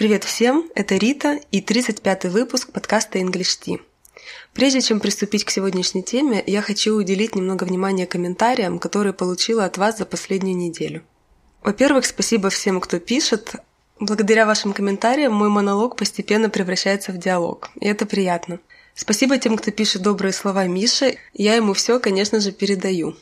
Привет всем, это Рита и 35-й выпуск подкаста English Tea. Прежде чем приступить к сегодняшней теме, я хочу уделить немного внимания комментариям, которые получила от вас за последнюю неделю. Во-первых, спасибо всем, кто пишет. Благодаря вашим комментариям мой монолог постепенно превращается в диалог, и это приятно. Спасибо тем, кто пишет добрые слова Мише, я ему все, конечно же, передаю.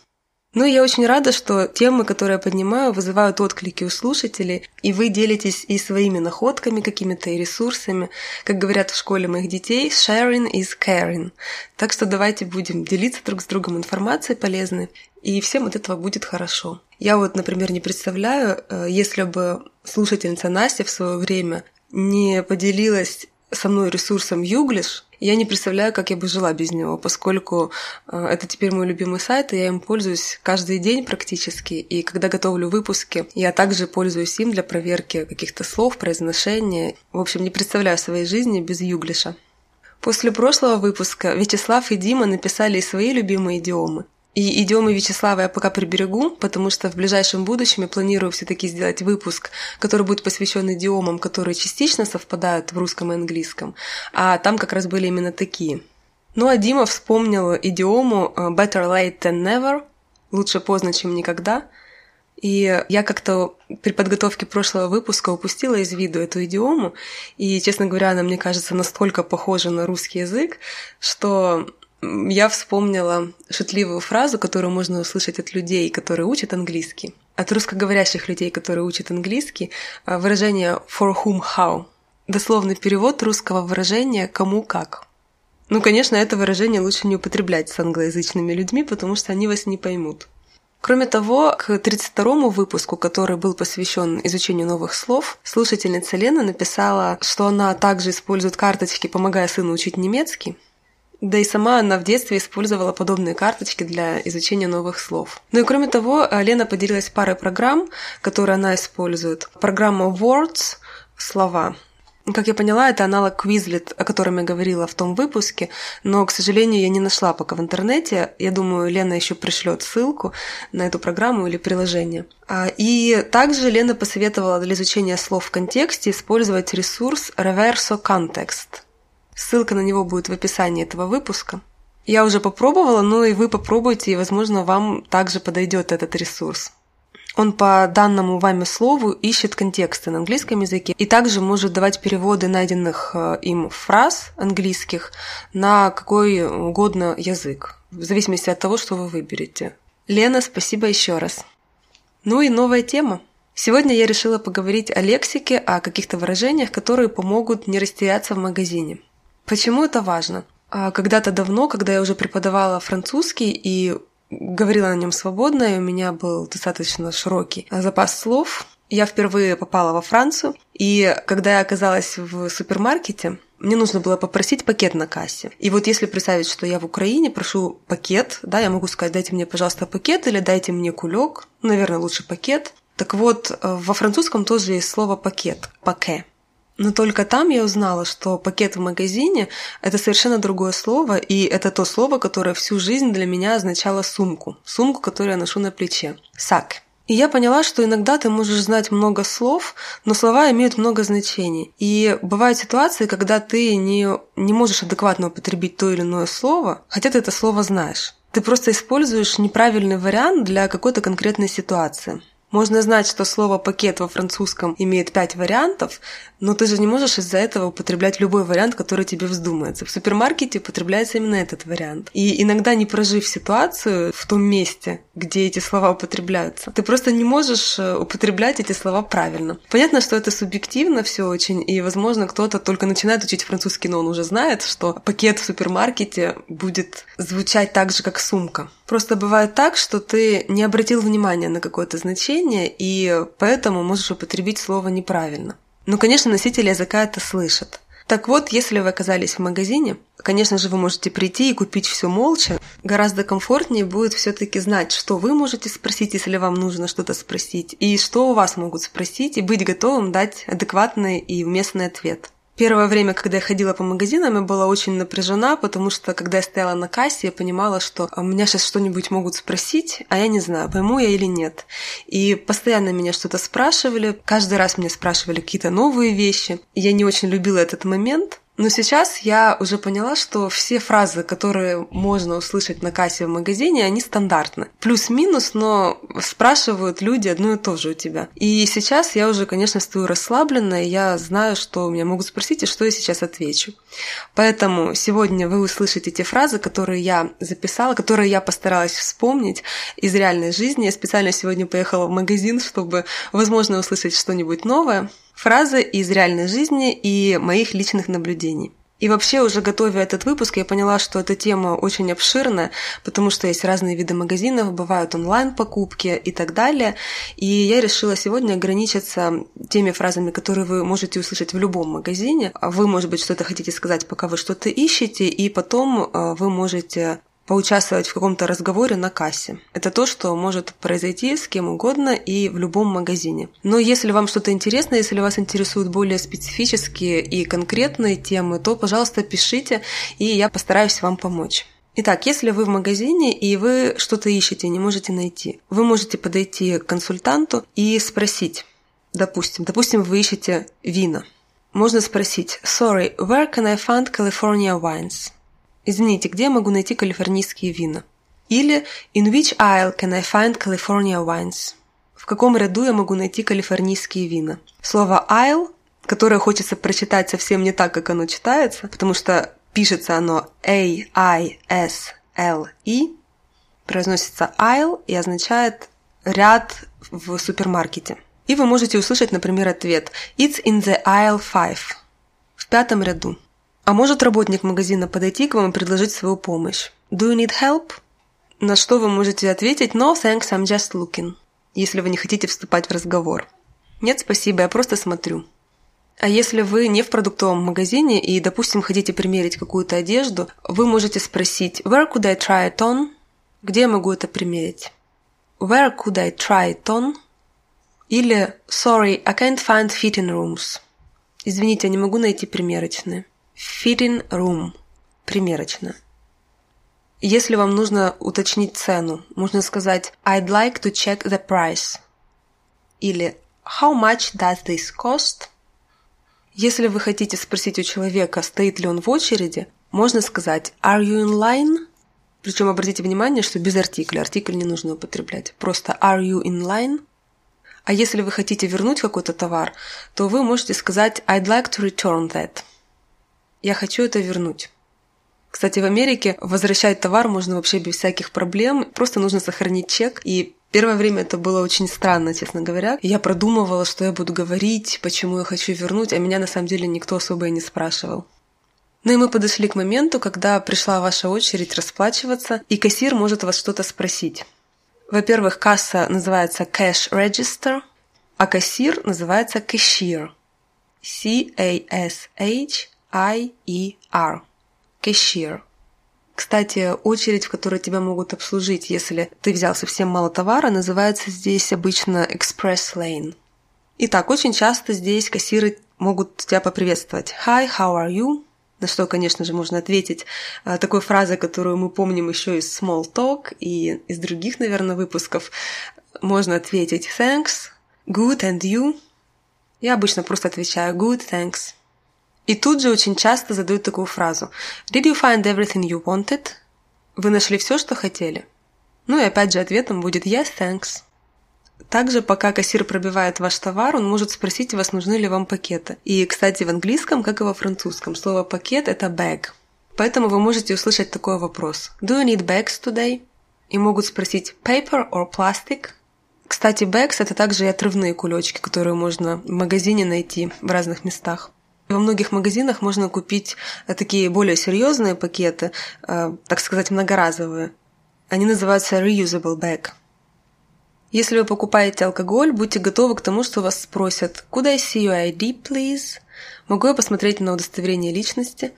Ну и я очень рада, что темы, которые я поднимаю, вызывают отклики у слушателей, и вы делитесь и своими находками какими-то, и ресурсами. Как говорят в школе моих детей, sharing is caring. Так что давайте будем делиться друг с другом информацией полезной, и всем от этого будет хорошо. Я вот, например, не представляю, э, если бы слушательница Настя в свое время не поделилась со мной ресурсом Юглиш, я не представляю, как я бы жила без него, поскольку э, это теперь мой любимый сайт, и я им пользуюсь каждый день практически. И когда готовлю выпуски, я также пользуюсь им для проверки каких-то слов, произношения. В общем, не представляю своей жизни без Юглиша. После прошлого выпуска Вячеслав и Дима написали свои любимые идиомы. И идиомы Вячеслава я пока приберегу, потому что в ближайшем будущем я планирую все-таки сделать выпуск, который будет посвящен идиомам, которые частично совпадают в русском и английском, а там как раз были именно такие. Ну а Дима вспомнил идиому э, «better late than never», «лучше поздно, чем никогда», и я как-то при подготовке прошлого выпуска упустила из виду эту идиому, и, честно говоря, она, мне кажется, настолько похожа на русский язык, что я вспомнила шутливую фразу, которую можно услышать от людей, которые учат английский. От русскоговорящих людей, которые учат английский, а, выражение for whom how. Дословный перевод русского выражения «кому как». Ну, конечно, это выражение лучше не употреблять с англоязычными людьми, потому что они вас не поймут. Кроме того, к 32-му выпуску, который был посвящен изучению новых слов, слушательница Лена написала, что она также использует карточки, помогая сыну учить немецкий, да и сама она в детстве использовала подобные карточки для изучения новых слов. Ну и кроме того, Лена поделилась парой программ, которые она использует. Программа Words – слова. Как я поняла, это аналог Quizlet, о котором я говорила в том выпуске, но, к сожалению, я не нашла пока в интернете. Я думаю, Лена еще пришлет ссылку на эту программу или приложение. А, и также Лена посоветовала для изучения слов в контексте использовать ресурс Reverso Context – Ссылка на него будет в описании этого выпуска. Я уже попробовала, но и вы попробуйте, и, возможно, вам также подойдет этот ресурс. Он по данному вами слову ищет контексты на английском языке и также может давать переводы найденных э, им фраз английских на какой угодно язык, в зависимости от того, что вы выберете. Лена, спасибо еще раз. Ну и новая тема. Сегодня я решила поговорить о лексике, о каких-то выражениях, которые помогут не растеряться в магазине. Почему это важно? А, когда-то давно, когда я уже преподавала французский и говорила на нем свободно, и у меня был достаточно широкий запас слов, я впервые попала во Францию, и когда я оказалась в супермаркете, мне нужно было попросить пакет на кассе. И вот если представить, что я в Украине прошу пакет, да, я могу сказать, дайте мне, пожалуйста, пакет или дайте мне кулек, наверное, лучше пакет. Так вот, э, во французском тоже есть слово пакет, паке. Но только там я узнала, что пакет в магазине – это совершенно другое слово, и это то слово, которое всю жизнь для меня означало сумку. Сумку, которую я ношу на плече. Сак. И я поняла, что иногда ты можешь знать много слов, но слова имеют много значений. И бывают ситуации, когда ты не, не можешь адекватно употребить то или иное слово, хотя ты это слово знаешь. Ты просто используешь неправильный вариант для какой-то конкретной ситуации. Можно знать, что слово «пакет» во французском имеет пять вариантов, но ты же не можешь из-за этого употреблять любой вариант, который тебе вздумается. В супермаркете употребляется именно этот вариант. И иногда, не прожив ситуацию в том месте, где эти слова употребляются, ты просто не можешь э, употреблять эти слова правильно. Понятно, что это субъективно все очень, и, возможно, кто-то только начинает учить французский, но он уже знает, что пакет в супермаркете будет звучать так же, как сумка. Просто бывает так, что ты не обратил внимания на какое-то значение, и поэтому можешь употребить слово неправильно. Но, конечно, носитель языка это слышит. Так вот, если вы оказались в магазине, конечно же, вы можете прийти и купить все молча. Гораздо комфортнее будет все-таки знать, что вы можете спросить, если вам нужно что-то спросить, и что у вас могут спросить, и быть готовым дать адекватный и уместный ответ. Первое время, когда я ходила по магазинам, я была очень напряжена, потому что, когда я стояла на кассе, я понимала, что «А меня сейчас что-нибудь могут спросить, а я не знаю, пойму я или нет. И постоянно меня что-то спрашивали, каждый раз меня спрашивали какие-то новые вещи. Я не очень любила этот момент, но сейчас я уже поняла, что все фразы, которые можно услышать на кассе в магазине, они стандартны. Плюс-минус, но спрашивают люди одно и то же у тебя. И сейчас я уже, конечно, стою расслабленно, и я знаю, что меня могут спросить, и что я сейчас отвечу. Поэтому сегодня вы услышите те фразы, которые я записала, которые я постаралась вспомнить из реальной жизни. Я специально сегодня поехала в магазин, чтобы, возможно, услышать что-нибудь новое. Фразы из реальной жизни и моих личных наблюдений. И вообще, уже готовя этот выпуск, я поняла, что эта тема очень обширная, потому что есть разные виды магазинов, бывают онлайн-покупки и так далее. И я решила сегодня ограничиться теми фразами, которые вы можете услышать в любом магазине. Вы, может быть, что-то хотите сказать, пока вы что-то ищете, и потом э, вы можете поучаствовать в каком-то разговоре на кассе. Это то, что может произойти с кем угодно и в любом магазине. Но если вам что-то интересно, если вас интересуют более специфические и конкретные темы, то, пожалуйста, пишите, и я постараюсь вам помочь. Итак, если вы в магазине и вы что-то ищете, не можете найти, вы можете подойти к консультанту и спросить, допустим, допустим, вы ищете вина. Можно спросить, sorry, where can I find California wines? Извините, где я могу найти калифорнийские вина? Или In which aisle can I find California wines? В каком ряду я могу найти калифорнийские вина? Слово aisle, которое хочется прочитать совсем не так, как оно читается, потому что пишется оно A-I-S-L-E, произносится aisle и означает ряд в супермаркете. И вы можете услышать, например, ответ It's in the aisle five. В пятом ряду. А может работник магазина подойти к вам и предложить свою помощь? Do you need help? На что вы можете ответить No, thanks, I'm just looking, если вы не хотите вступать в разговор. Нет, спасибо, я просто смотрю. А если вы не в продуктовом магазине и, допустим, хотите примерить какую-то одежду, вы можете спросить Where could I try it on? Где я могу это примерить? Where could I try it on? Или Sorry, I can't find fitting rooms. Извините, я не могу найти примерочные. Fitting room – примерочная. Если вам нужно уточнить цену, можно сказать I'd like to check the price или How much does this cost? Если вы хотите спросить у человека, стоит ли он в очереди, можно сказать Are you in line? Причем обратите внимание, что без артикля. Артикль не нужно употреблять. Просто Are you in line? А если вы хотите вернуть какой-то товар, то вы можете сказать I'd like to return that. Я хочу это вернуть. Кстати, в Америке возвращать товар можно вообще без всяких проблем. Просто нужно сохранить чек. И первое время это было очень странно, честно говоря. Я продумывала, что я буду говорить, почему я хочу вернуть, а меня на самом деле никто особо и не спрашивал. Ну и мы подошли к моменту, когда пришла ваша очередь расплачиваться, и кассир может вас что-то спросить. Во-первых, касса называется Cash Register, а кассир называется Cashier. C-A-S-H I-E-R. Cashier. Кстати, очередь, в которой тебя могут обслужить, если ты взял совсем мало товара, называется здесь обычно Express Lane. Итак, очень часто здесь кассиры могут тебя поприветствовать. Hi, how are you? На что, конечно же, можно ответить а, такой фразой, которую мы помним еще из Small Talk и из других, наверное, выпусков. Можно ответить Thanks, Good and you? Я обычно просто отвечаю Good, thanks. И тут же очень часто задают такую фразу «Did you find everything you wanted?» Вы нашли все, что хотели? Ну и опять же ответом будет «Yes, thanks». Также, пока кассир пробивает ваш товар, он может спросить вас, нужны ли вам пакеты. И, кстати, в английском, как и во французском, слово «пакет» — это «bag». Поэтому вы можете услышать такой вопрос. Do you need bags today? И могут спросить paper or plastic? Кстати, bags — это также и отрывные кулечки, которые можно в магазине найти в разных местах. Во многих магазинах можно купить э, такие более серьезные пакеты, э, так сказать, многоразовые. Они называются reusable bag. Если вы покупаете алкоголь, будьте готовы к тому, что вас спросят «Could I see your ID, please?» Могу я посмотреть на удостоверение личности?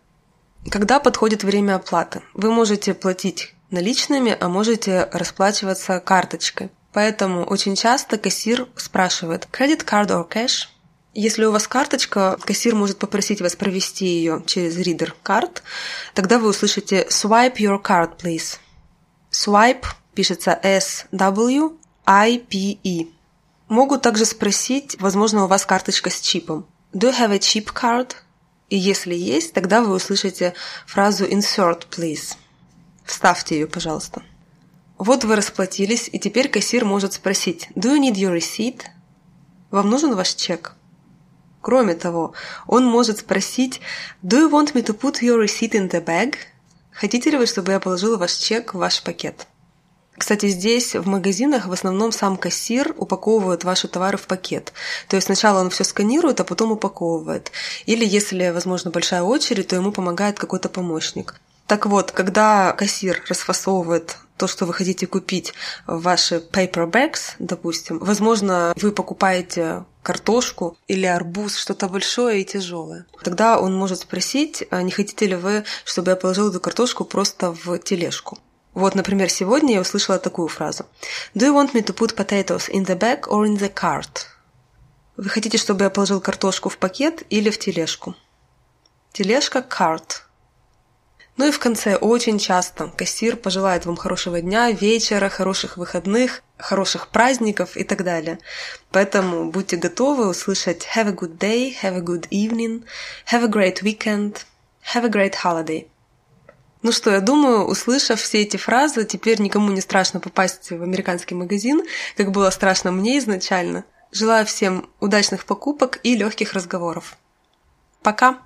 Когда подходит время оплаты? Вы можете платить наличными, а можете расплачиваться карточкой. Поэтому очень часто кассир спрашивает «Credit card or cash?» Если у вас карточка, кассир может попросить вас провести ее через ридер карт, тогда вы услышите «Swipe your card, please». Swipe пишется S-W-I-P-E. Могут также спросить, возможно, у вас карточка с чипом. Do you have a chip card? И если есть, тогда вы услышите фразу «Insert, please». Вставьте ее, пожалуйста. Вот вы расплатились, и теперь кассир может спросить «Do you need your receipt?» Вам нужен ваш чек? Кроме того, он может спросить «Do you want me to put your receipt in the bag?» Хотите ли вы, чтобы я положила ваш чек в ваш пакет? Кстати, здесь в магазинах в основном сам кассир упаковывает ваши товары в пакет. То есть сначала он все сканирует, а потом упаковывает. Или если, возможно, большая очередь, то ему помогает какой-то помощник. Так вот, когда кассир расфасовывает то, что вы хотите купить ваши paper bags, допустим, возможно, вы покупаете картошку или арбуз, что-то большое и тяжелое. Тогда он может спросить, а не хотите ли вы, чтобы я положил эту картошку просто в тележку. Вот, например, сегодня я услышала такую фразу. Do you want me to put potatoes in the bag or in the cart? Вы хотите, чтобы я положил картошку в пакет или в тележку? Тележка – cart – ну и в конце очень часто кассир пожелает вам хорошего дня, вечера, хороших выходных, хороших праздников и так далее. Поэтому будьте готовы услышать have a good day, have a good evening, have a great weekend, have a great holiday. Ну что, я думаю, услышав все эти фразы, теперь никому не страшно попасть в американский магазин, как было страшно мне изначально. Желаю всем удачных покупок и легких разговоров. Пока!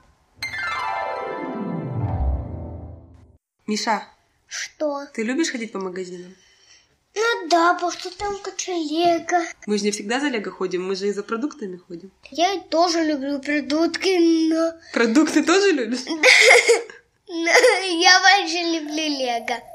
Миша. Что? Ты любишь ходить по магазинам? Ну да, потому что там куча лего. Мы же не всегда за лего ходим, мы же и за продуктами ходим. Я тоже люблю продукты, но... Продукты тоже любишь? Я больше люблю лего.